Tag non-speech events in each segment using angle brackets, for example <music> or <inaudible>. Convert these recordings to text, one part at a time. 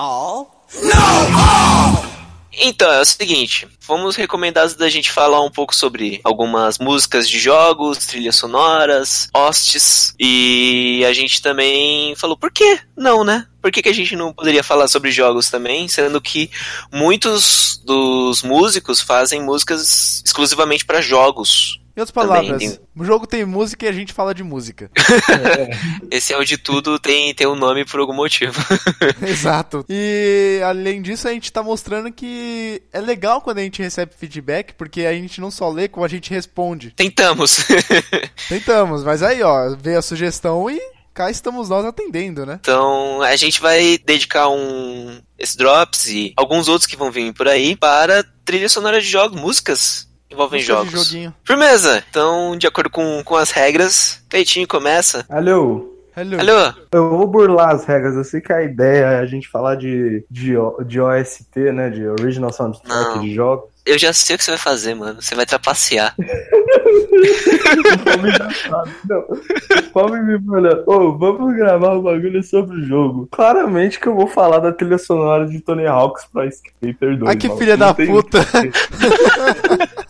All? All! Então, é o seguinte, fomos recomendados da gente falar um pouco sobre algumas músicas de jogos, trilhas sonoras, hostes, e a gente também falou, por que não, né? Por que, que a gente não poderia falar sobre jogos também, sendo que muitos dos músicos fazem músicas exclusivamente para jogos? Em outras palavras, tem... o jogo tem música e a gente fala de música. <laughs> Esse é o de tudo tem, tem um nome por algum motivo. <laughs> Exato. E além disso, a gente tá mostrando que é legal quando a gente recebe feedback, porque a gente não só lê, como a gente responde. Tentamos. <laughs> Tentamos, mas aí, ó, veio a sugestão e cá estamos nós atendendo, né? Então, a gente vai dedicar um esse drops e alguns outros que vão vir por aí para trilha sonora de jogos, músicas envolvem jogos. Joguinho. Firmeza! Então, de acordo com, com as regras, Peitinho começa. Alô? Alô. Alô? Eu vou burlar as regras. Eu sei que a ideia é a gente falar de, de, de OST, né? De Original Soundtrack Não. de jogos. Eu já sei o que você vai fazer, mano. Você vai trapacear. Não, o Palme me falou, ô, oh, vamos gravar um bagulho sobre o jogo. Claramente que eu vou falar da trilha sonora de Tony Hawk's pra Skater 2. Ai, que filha da puta! <laughs>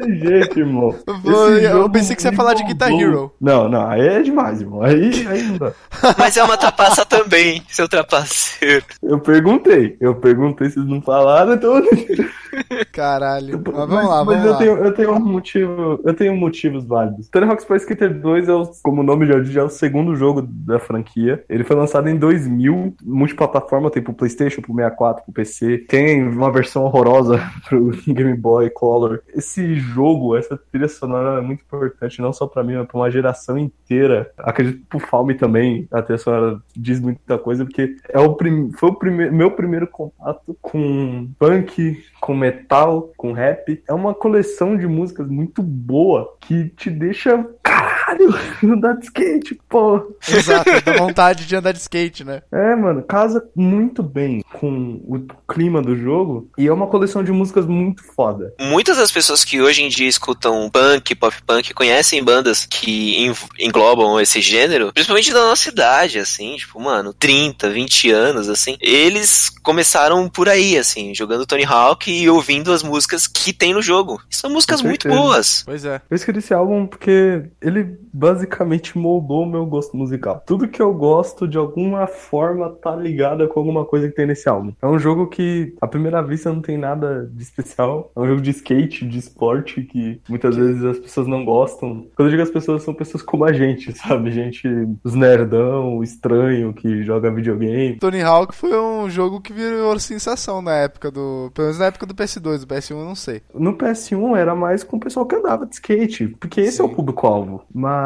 tem jeito, irmão. eu pensei que você ia falar de Guitar Hero. Não, não, aí é demais, irmão. Aí, aí não dá. Mas é uma trapaça também, seu trapaceiro. Eu perguntei, eu perguntei se vocês não falaram, então. Caralho. Mas vamos lá, mas vamos eu lá. Tenho, eu tenho um motivo. Eu tenho motivos válidos. Tony Hawk's Pro Skater 2 é, o, como o nome já diz, é o segundo jogo da franquia. Ele foi lançado em 2000, multiplataforma, tem pro PlayStation, pro 64, pro PC. Tem uma versão horrorosa <laughs> pro Game Boy Color. Esse esse jogo, essa trilha sonora é muito importante, não só para mim, mas pra uma geração inteira. Acredito pro Falme também, a trilha sonora diz muita coisa, porque é o prim... foi o prime... meu primeiro contato com punk, com metal, com rap. É uma coleção de músicas muito boa que te deixa. Caralho, <laughs> andar de skate, pô. Exato, dá <laughs> vontade de andar de skate, né? É, mano, casa muito bem com o clima do jogo e é uma coleção de músicas muito foda. Muitas das pessoas que hoje em dia escutam punk, pop punk, conhecem bandas que englobam esse gênero, principalmente da nossa idade, assim, tipo, mano, 30, 20 anos, assim. Eles começaram por aí, assim, jogando Tony Hawk e ouvindo as músicas que tem no jogo. São músicas muito boas. Pois é. Eu escolhi esse álbum porque ele basicamente moldou o meu gosto musical. Tudo que eu gosto, de alguma forma, tá ligado com alguma coisa que tem nesse álbum. É um jogo que, à primeira vista, não tem nada de especial. É um jogo de skate, de esporte, que muitas vezes as pessoas não gostam. Quando eu digo as pessoas, são pessoas como a gente, <laughs> sabe? Gente, os nerdão, estranho, que joga videogame. Tony Hawk foi um jogo que virou sensação na época do... Pelo menos na época do PS2, do PS1 eu não sei. No PS1 era mais com o pessoal que andava de skate, porque esse Sim. é o público-alvo. Mas,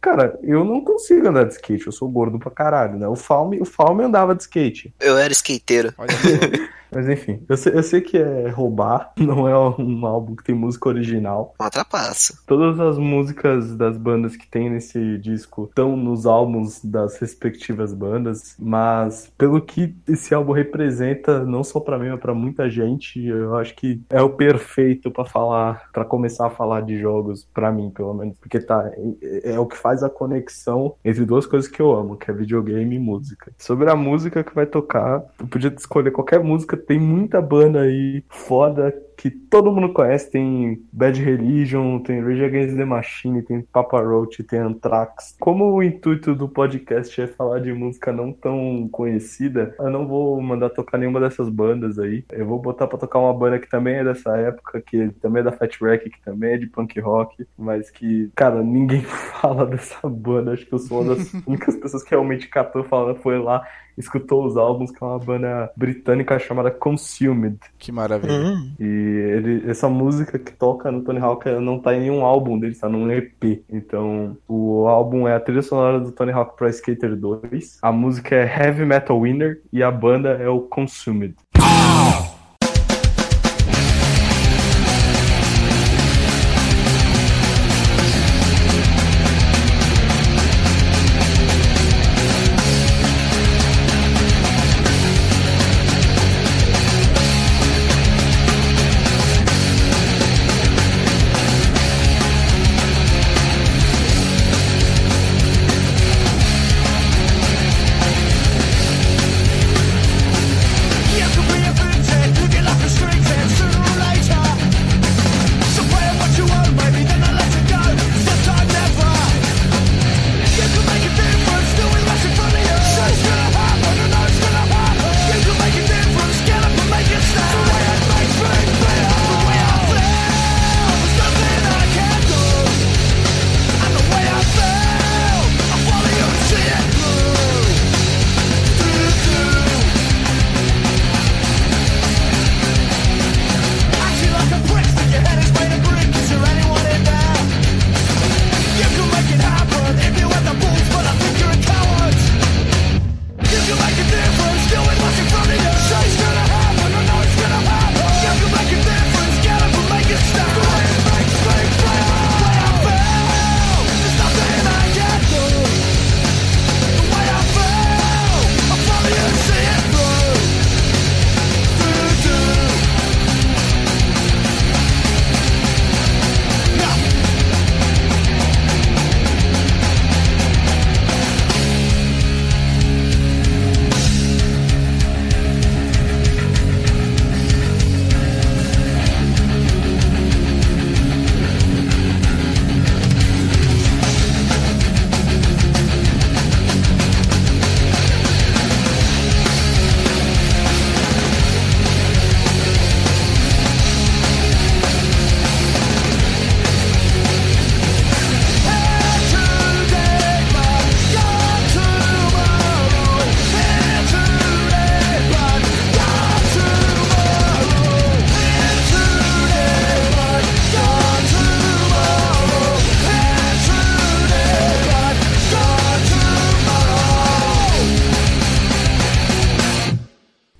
cara, eu não consigo andar de skate, eu sou gordo pra caralho, né? O Falme, o Falme andava de skate. Eu era skateiro. Olha <laughs> Mas enfim, eu sei, eu sei, que é roubar, <laughs> não é um álbum que tem música original. Uma trapaça. Todas as músicas das bandas que tem nesse disco estão nos álbuns das respectivas bandas, mas pelo que esse álbum representa, não só para mim, mas pra muita gente, eu acho que é o perfeito para falar, para começar a falar de jogos, para mim, pelo menos, porque tá é, é o que faz a conexão entre duas coisas que eu amo, que é videogame e música. Sobre a música que vai tocar, eu podia escolher qualquer música tem muita banda aí foda que todo mundo conhece. Tem Bad Religion, tem Rage Against the Machine, tem Papa Roach, tem Anthrax. Como o intuito do podcast é falar de música não tão conhecida, eu não vou mandar tocar nenhuma dessas bandas aí. Eu vou botar pra tocar uma banda que também é dessa época, que também é da Fat Wreck, que também é de punk rock, mas que, cara, ninguém <laughs> fala dessa banda. Acho que eu sou uma das <laughs> únicas pessoas que realmente catou falando, foi lá escutou os álbuns, que é uma banda britânica chamada Consumed. Que maravilha. Uhum. E ele, essa música que toca no Tony Hawk não tá em nenhum álbum dele, tá num EP. Então, o álbum é a trilha sonora do Tony Hawk Pro Skater 2. A música é Heavy Metal Winner e a banda é o Consumed.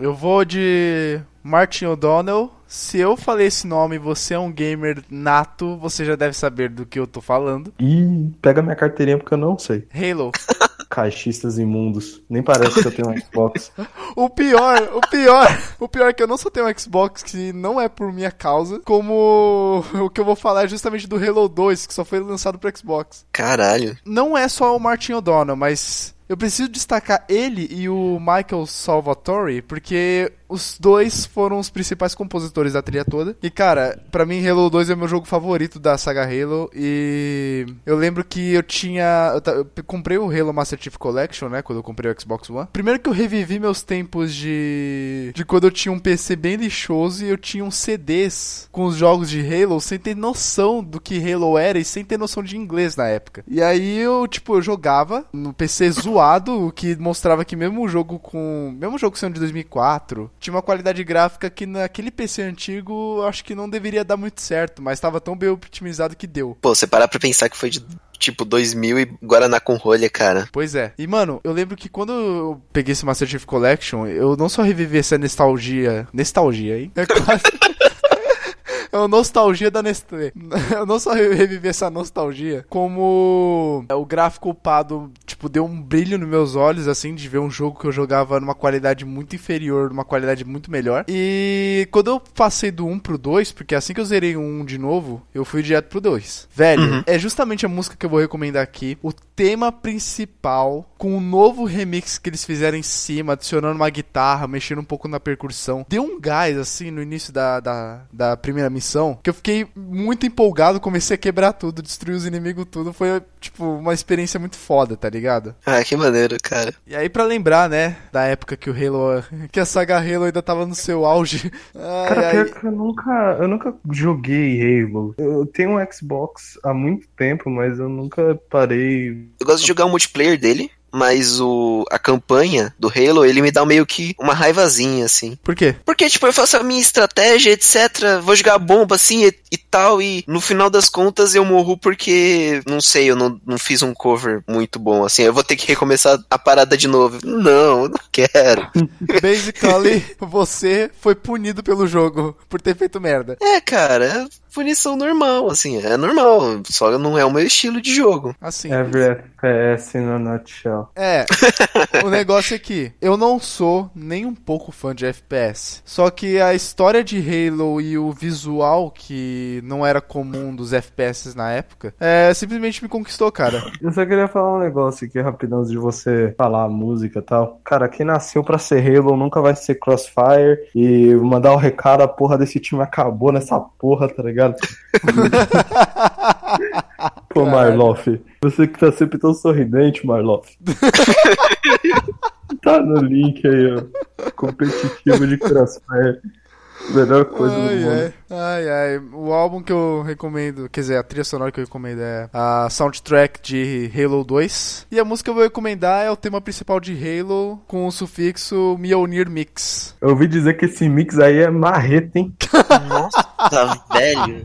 Eu vou de Martin O'Donnell. Se eu falei esse nome e você é um gamer nato, você já deve saber do que eu tô falando. E pega minha carteirinha porque eu não sei. Halo. <laughs> Caixistas imundos. Nem parece que eu tenho um Xbox. o pior, o pior, o pior é que eu não só tenho um Xbox que não é por minha causa, como o que eu vou falar é justamente do Halo 2, que só foi lançado pro Xbox. Caralho. Não é só o Martin O'Donnell, mas eu preciso destacar ele e o Michael Salvatore, porque os dois foram os principais compositores da trilha toda. E, cara, para mim, Halo 2 é meu jogo favorito da saga Halo. E eu lembro que eu tinha. Eu, eu comprei o Halo Master Chief Collection, né? Quando eu comprei o Xbox One. Primeiro que eu revivi meus tempos de. de quando eu tinha um PC bem lixoso e eu tinha uns CDs com os jogos de Halo sem ter noção do que Halo era e sem ter noção de inglês na época. E aí eu, tipo, eu jogava no PC zoado, o que mostrava que mesmo o jogo com. Mesmo o jogo sendo de 2004 tinha uma qualidade gráfica que naquele PC antigo eu acho que não deveria dar muito certo, mas estava tão bem otimizado que deu. Pô, você parar pra pensar que foi de tipo 2000 e Guaraná com rolha, cara. Pois é. E mano, eu lembro que quando eu peguei esse Master Chief Collection, eu não só revivi essa nostalgia, nostalgia, hein? É quase <laughs> é uma nostalgia da Nestlé. <laughs> Eu não só revivi essa nostalgia, como o gráfico upado, tipo, deu um brilho nos meus olhos, assim, de ver um jogo que eu jogava numa qualidade muito inferior, numa qualidade muito melhor. E quando eu passei do 1 pro 2, porque assim que eu zerei o 1 de novo, eu fui direto pro 2. Velho, uhum. é justamente a música que eu vou recomendar aqui. O tema principal, com o novo remix que eles fizeram em cima, adicionando uma guitarra, mexendo um pouco na percussão. Deu um gás, assim, no início da, da, da primeira missão missão, que eu fiquei muito empolgado, comecei a quebrar tudo, destruir os inimigos tudo. Foi, tipo, uma experiência muito foda, tá ligado? Ah, que maneiro, cara. E aí, pra lembrar, né, da época que o Halo, que a saga Halo ainda tava no seu auge. <laughs> Ai, cara, ai... que eu nunca, eu nunca joguei Halo. Eu tenho um Xbox há muito tempo, mas eu nunca parei. Eu gosto de jogar o multiplayer dele mas o, a campanha do Halo, ele me dá meio que uma raivazinha, assim. Por quê? Porque, tipo, eu faço a minha estratégia, etc, vou jogar bomba, assim, e, e tal, e no final das contas eu morro porque, não sei, eu não, não fiz um cover muito bom, assim, eu vou ter que recomeçar a parada de novo. Não, eu não quero. <laughs> Basically, você foi punido pelo jogo por ter feito merda. É, cara, punição normal, assim, é normal, só não é o meu estilo de jogo. Assim. Every FPS no nutshell. É, o negócio é que eu não sou nem um pouco fã de FPS, só que a história de Halo e o visual que não era comum dos FPS na época, é, simplesmente me conquistou, cara. Eu só queria falar um negócio aqui rapidão de você falar a música e tal. Cara, quem nasceu pra ser Halo nunca vai ser Crossfire e mandar o um recado, a porra desse time acabou nessa porra, tá ligado? Ligado? <laughs> Pô, Marloff, você que tá sempre tão sorridente, Marloff. <laughs> tá no link aí, ó. Competitivo de Crossfire. <laughs> Melhor coisa ai, do mundo. Ai, ai. O álbum que eu recomendo, quer dizer, a trilha sonora que eu recomendo é a soundtrack de Halo 2. E a música que eu vou recomendar é o tema principal de Halo com o sufixo Mjolnir Mix. Eu ouvi dizer que esse mix aí é marreta, hein? <laughs> Nossa, velho.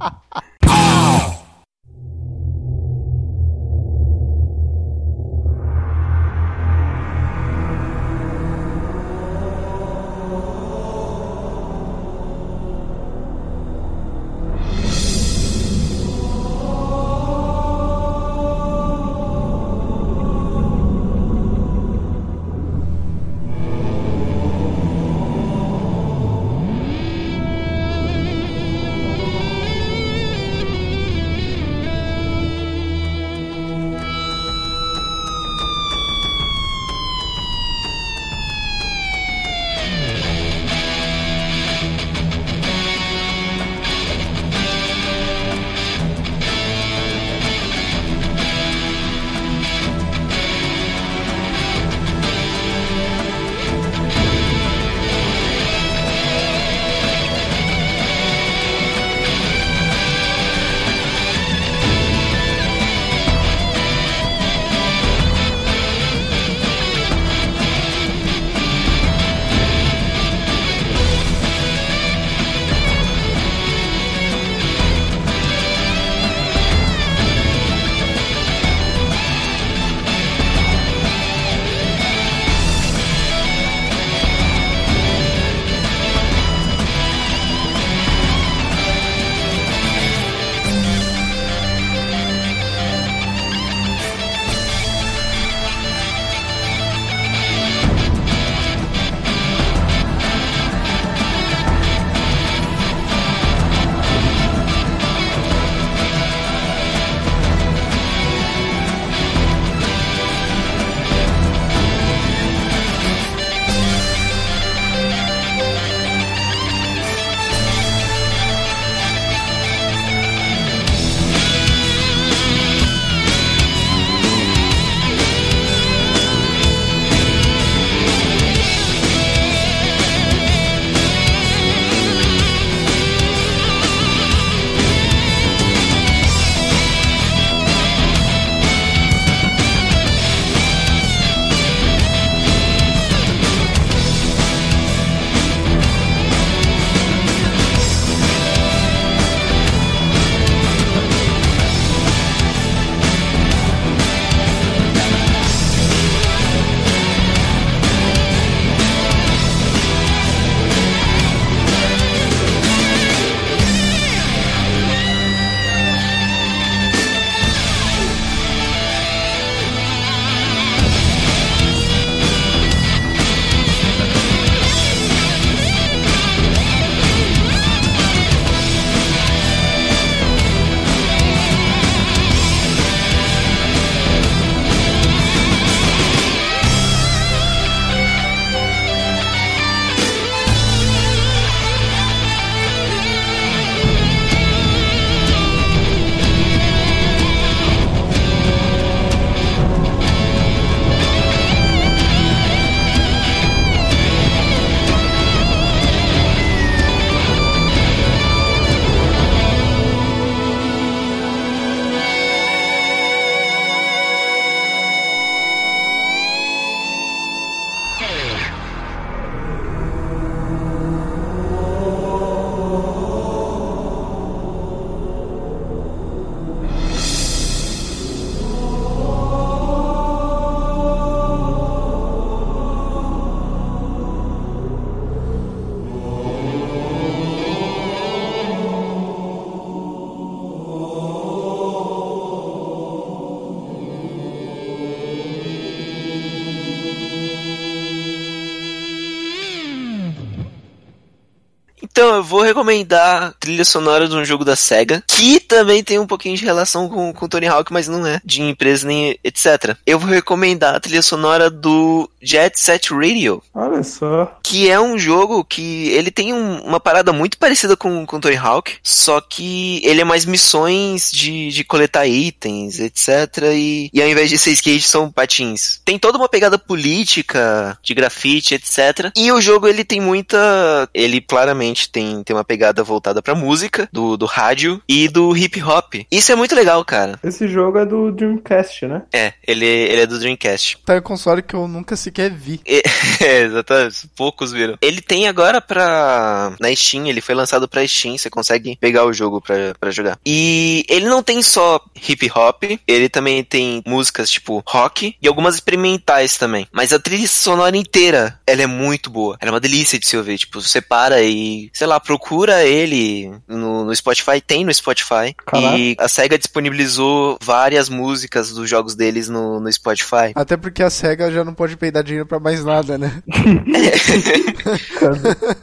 Eu vou recomendar a trilha sonora de um jogo da SEGA, que também tem um pouquinho de relação com, com Tony Hawk, mas não é de empresa nem etc. Eu vou recomendar a trilha sonora do Jet Set Radio. Olha só. Que é um jogo que ele tem um, uma parada muito parecida com, com Tony Hawk, só que ele é mais missões de, de coletar itens, etc. E, e ao invés de ser skate, são patins. Tem toda uma pegada política, de grafite, etc. E o jogo ele tem muita. Ele claramente tem, tem uma pegada voltada pra música, do, do rádio e do hip hop. Isso é muito legal, cara. Esse jogo é do Dreamcast, né? É, ele, ele é do Dreamcast. Tá em um console que eu nunca sequer vi. <laughs> É, exatamente. Poucos viram. Ele tem agora pra. Na Steam, ele foi lançado pra Steam. Você consegue pegar o jogo pra, pra jogar. E ele não tem só hip hop, ele também tem músicas tipo rock e algumas experimentais também. Mas a trilha sonora inteira, ela é muito boa. Ela é uma delícia de se ouvir. Tipo, você para e, sei lá, procura ele no, no Spotify. Tem no Spotify. Caraca. E a SEGA disponibilizou várias músicas dos jogos deles no, no Spotify. Até porque a SEGA já não pode peidar dinheiro pra mais nada, né? <laughs>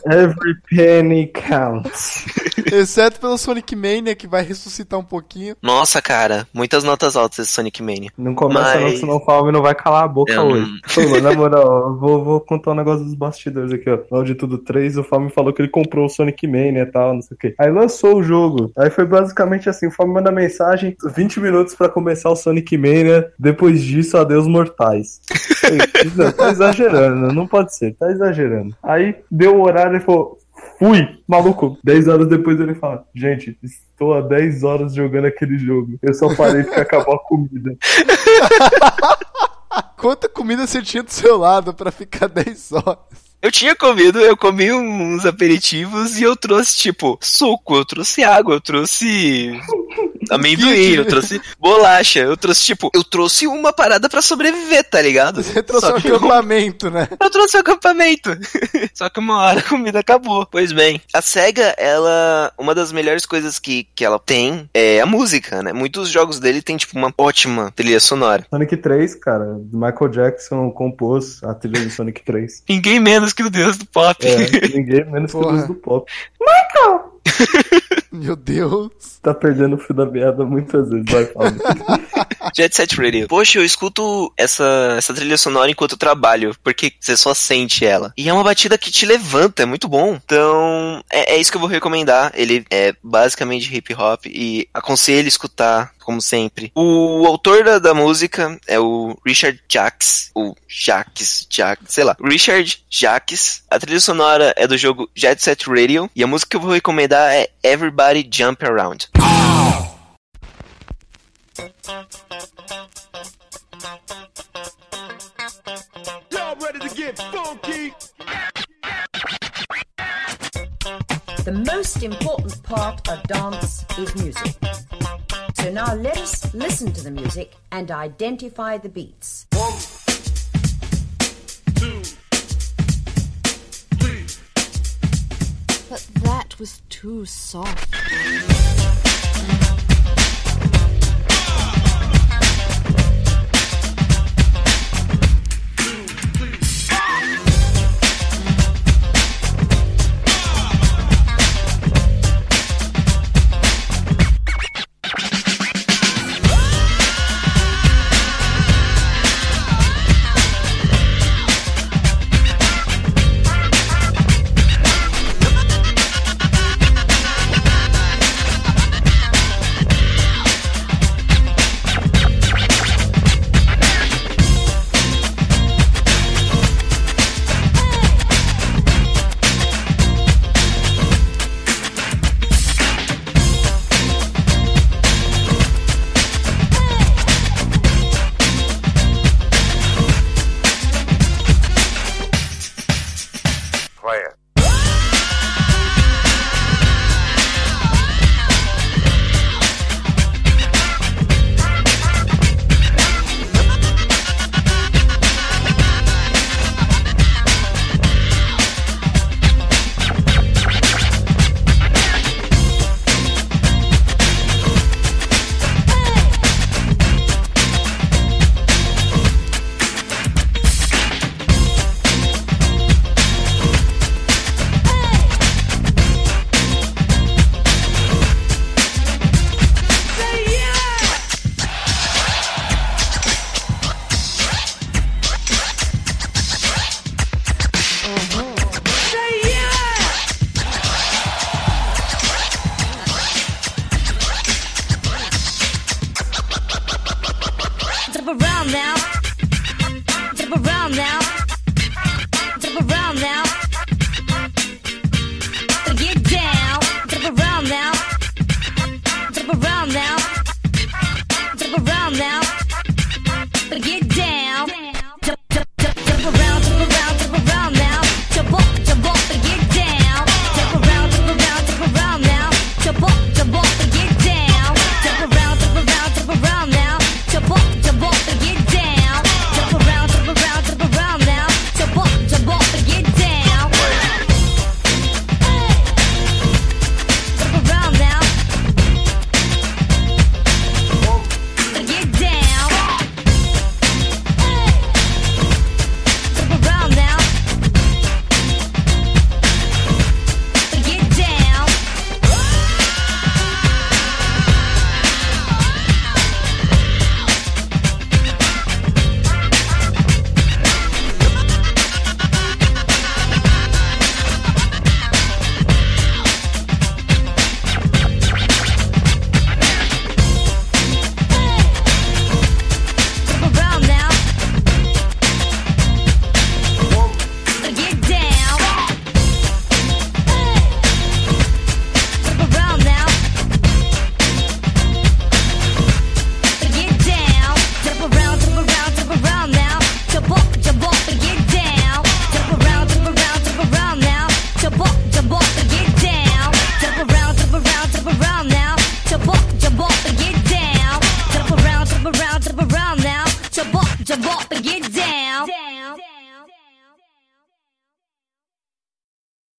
Every penny counts. Exceto pelo Sonic Mania, que vai ressuscitar um pouquinho. Nossa, cara, muitas notas altas esse Sonic Mania. Não começa Mas- não, senão o Falme não vai calar a boca Eu não- hoje. Pô, na moral, eu vou, vou contar um negócio dos bastidores aqui, ó. No de tudo 3, o Falme falou que ele comprou o Sonic Mania e tal, não sei o quê. Aí lançou o jogo. Aí foi basicamente assim, o Falme manda mensagem, 20 minutos pra começar o Sonic Mania, depois disso, adeus mortais. Não, tá exagerando, não pode ser, tá exagerando. Aí deu o horário e falou, fui, maluco. 10 horas depois ele fala, gente, estou há 10 horas jogando aquele jogo. Eu só parei porque acabou a comida. <laughs> Quanta comida você tinha do seu lado pra ficar 10 horas? Eu tinha comido, eu comi uns aperitivos e eu trouxe, tipo, suco, eu trouxe água, eu trouxe amendoim, eu trouxe bolacha, eu trouxe, tipo, eu trouxe uma parada pra sobreviver, tá ligado? Você trouxe Só um eu- acampamento, né? Eu trouxe o acampamento. <laughs> Só que uma hora a comida acabou. Pois bem, a SEGA, ela. Uma das melhores coisas que, que ela tem é a música, né? Muitos jogos dele tem, tipo, uma ótima trilha sonora. Sonic 3, cara, Michael Jackson compôs a trilha do Sonic 3. Ninguém menos que o deus do pop. É, ninguém menos que o Porra. Deus do pop. <laughs> Meu Deus. Tá perdendo o fio da meada muitas vezes, vai, Fábio. <laughs> Jet Set Radio. Poxa, eu escuto essa, essa trilha sonora enquanto eu trabalho, porque você só sente ela. E é uma batida que te levanta, é muito bom. Então, é, é isso que eu vou recomendar. Ele é basicamente hip hop e aconselho escutar, como sempre. O autor da, da música é o Richard Jacques, ou Jacques, Jacques, sei lá. Richard Jacques. A trilha sonora é do jogo Jet Set Radio e a música que eu vou recomendar é Everybody Jump Around. The most important part of dance is music. So now let us listen to the music and identify the beats. One, two, three. But that was too soft.